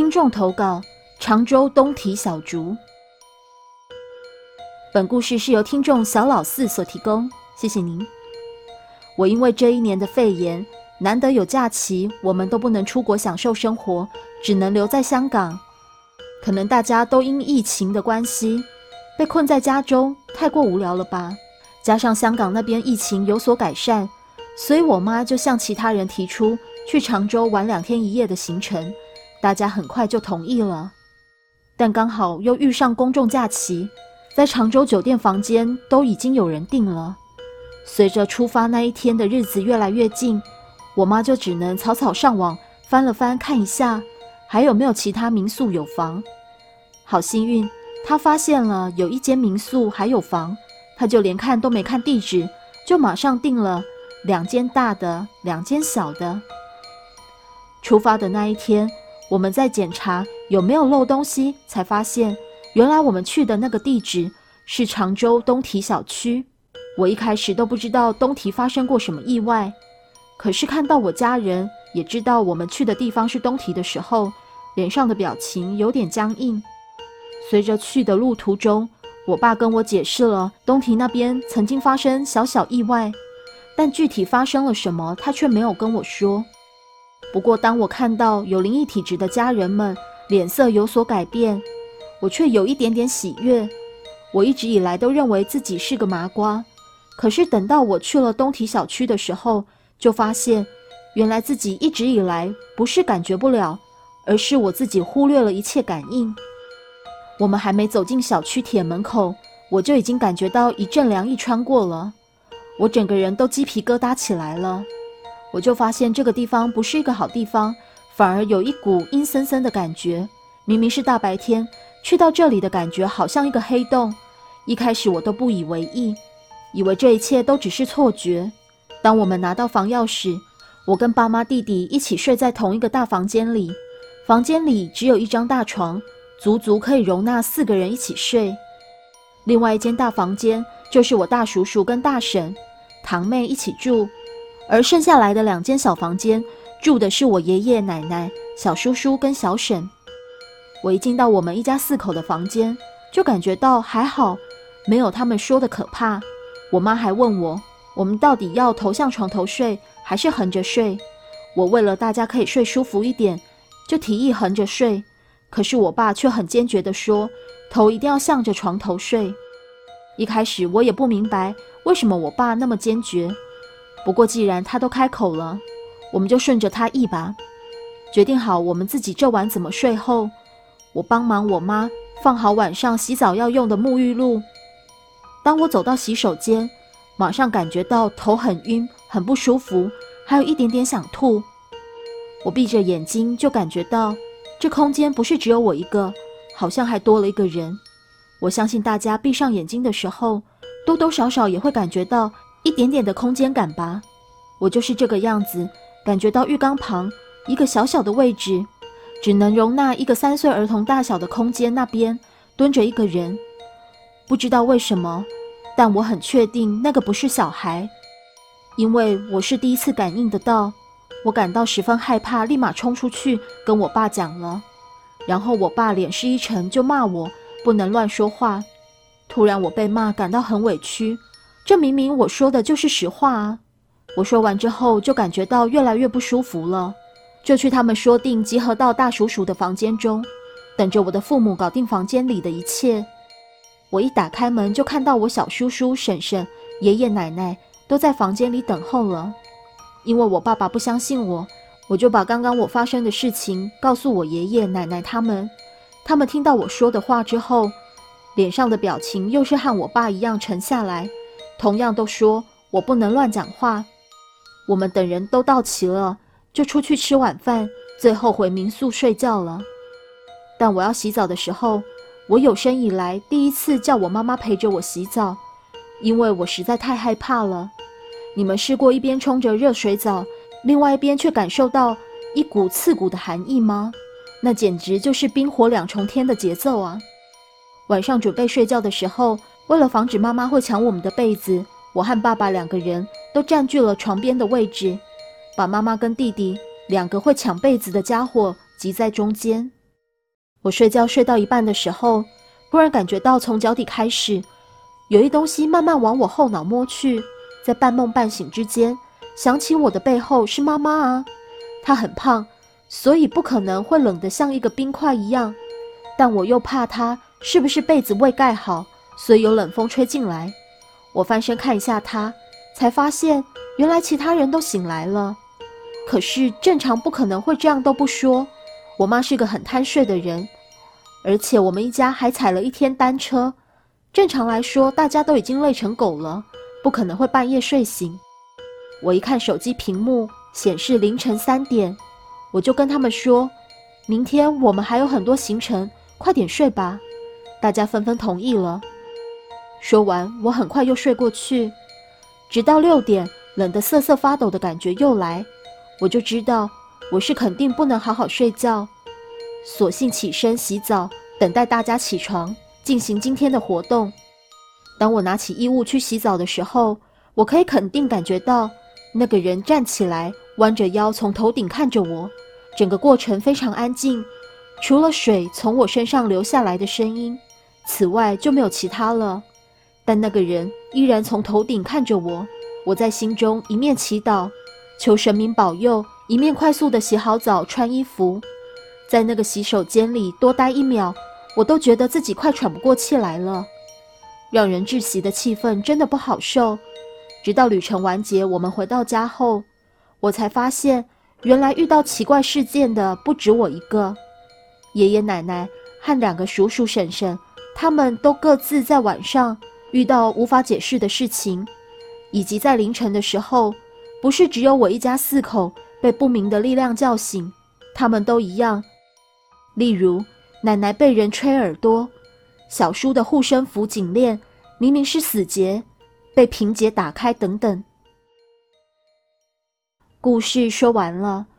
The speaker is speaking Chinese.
听众投稿：常州东堤小竹。本故事是由听众小老四所提供，谢谢您。我因为这一年的肺炎，难得有假期，我们都不能出国享受生活，只能留在香港。可能大家都因疫情的关系，被困在家中，太过无聊了吧？加上香港那边疫情有所改善，所以我妈就向其他人提出去常州玩两天一夜的行程，大家很快就同意了。但刚好又遇上公众假期。在常州酒店房间都已经有人订了。随着出发那一天的日子越来越近，我妈就只能草草上网翻了翻，看一下还有没有其他民宿有房。好幸运，她发现了有一间民宿还有房，她就连看都没看地址，就马上订了两间大的，两间小的。出发的那一天，我们在检查有没有漏东西，才发现。原来我们去的那个地址是常州东堤小区，我一开始都不知道东堤发生过什么意外，可是看到我家人也知道我们去的地方是东堤的时候，脸上的表情有点僵硬。随着去的路途中，我爸跟我解释了东堤那边曾经发生小小意外，但具体发生了什么，他却没有跟我说。不过当我看到有灵异体质的家人们脸色有所改变，我却有一点点喜悦。我一直以来都认为自己是个麻瓜，可是等到我去了东体小区的时候，就发现原来自己一直以来不是感觉不了，而是我自己忽略了一切感应。我们还没走进小区铁门口，我就已经感觉到一阵凉意穿过了，我整个人都鸡皮疙瘩起来了。我就发现这个地方不是一个好地方，反而有一股阴森森的感觉。明明是大白天。去到这里的感觉好像一个黑洞，一开始我都不以为意，以为这一切都只是错觉。当我们拿到房钥匙，我跟爸妈、弟弟一起睡在同一个大房间里，房间里只有一张大床，足足可以容纳四个人一起睡。另外一间大房间就是我大叔叔跟大婶、堂妹一起住，而剩下来的两间小房间住的是我爷爷奶奶、小叔叔跟小婶。我一进到我们一家四口的房间，就感觉到还好，没有他们说的可怕。我妈还问我，我们到底要头向床头睡，还是横着睡？我为了大家可以睡舒服一点，就提议横着睡。可是我爸却很坚决地说，头一定要向着床头睡。一开始我也不明白为什么我爸那么坚决，不过既然他都开口了，我们就顺着他意吧。决定好我们自己这晚怎么睡后。我帮忙我妈放好晚上洗澡要用的沐浴露。当我走到洗手间，马上感觉到头很晕，很不舒服，还有一点点想吐。我闭着眼睛就感觉到这空间不是只有我一个，好像还多了一个人。我相信大家闭上眼睛的时候，多多少少也会感觉到一点点的空间感吧。我就是这个样子，感觉到浴缸旁一个小小的位置。只能容纳一个三岁儿童大小的空间，那边蹲着一个人，不知道为什么，但我很确定那个不是小孩，因为我是第一次感应得到。我感到十分害怕，立马冲出去跟我爸讲了，然后我爸脸色一沉，就骂我不能乱说话。突然我被骂，感到很委屈，这明明我说的就是实话啊！我说完之后，就感觉到越来越不舒服了。就去他们说定集合到大叔叔的房间中，等着我的父母搞定房间里的一切。我一打开门，就看到我小叔叔、婶婶、爷爷奶奶都在房间里等候了。因为我爸爸不相信我，我就把刚刚我发生的事情告诉我爷爷奶奶他们。他们听到我说的话之后，脸上的表情又是和我爸一样沉下来，同样都说我不能乱讲话。我们等人都到齐了。就出去吃晚饭，最后回民宿睡觉了。但我要洗澡的时候，我有生以来第一次叫我妈妈陪着我洗澡，因为我实在太害怕了。你们试过一边冲着热水澡，另外一边却感受到一股刺骨的寒意吗？那简直就是冰火两重天的节奏啊！晚上准备睡觉的时候，为了防止妈妈会抢我们的被子，我和爸爸两个人都占据了床边的位置。把妈妈跟弟弟两个会抢被子的家伙挤在中间。我睡觉睡到一半的时候，突然感觉到从脚底开始，有一东西慢慢往我后脑摸去，在半梦半醒之间，想起我的背后是妈妈啊，她很胖，所以不可能会冷得像一个冰块一样，但我又怕她是不是被子未盖好，所以有冷风吹进来。我翻身看一下他，才发现原来其他人都醒来了，可是正常不可能会这样都不说。我妈是个很贪睡的人，而且我们一家还踩了一天单车。正常来说，大家都已经累成狗了，不可能会半夜睡醒。我一看手机屏幕显示凌晨三点，我就跟他们说：“明天我们还有很多行程，快点睡吧。”大家纷纷同意了。说完，我很快又睡过去，直到六点，冷得瑟瑟发抖的感觉又来，我就知道。我是肯定不能好好睡觉，索性起身洗澡，等待大家起床进行今天的活动。当我拿起衣物去洗澡的时候，我可以肯定感觉到那个人站起来，弯着腰从头顶看着我。整个过程非常安静，除了水从我身上流下来的声音，此外就没有其他了。但那个人依然从头顶看着我，我在心中一面祈祷，求神明保佑。一面快速的洗好澡、穿衣服，在那个洗手间里多待一秒，我都觉得自己快喘不过气来了。让人窒息的气氛真的不好受。直到旅程完结，我们回到家后，我才发现，原来遇到奇怪事件的不止我一个。爷爷奶奶和两个叔叔婶婶，他们都各自在晚上遇到无法解释的事情，以及在凌晨的时候，不是只有我一家四口。被不明的力量叫醒，他们都一样。例如，奶奶被人吹耳朵，小叔的护身符颈链明明是死结，被平结打开等等。故事说完了，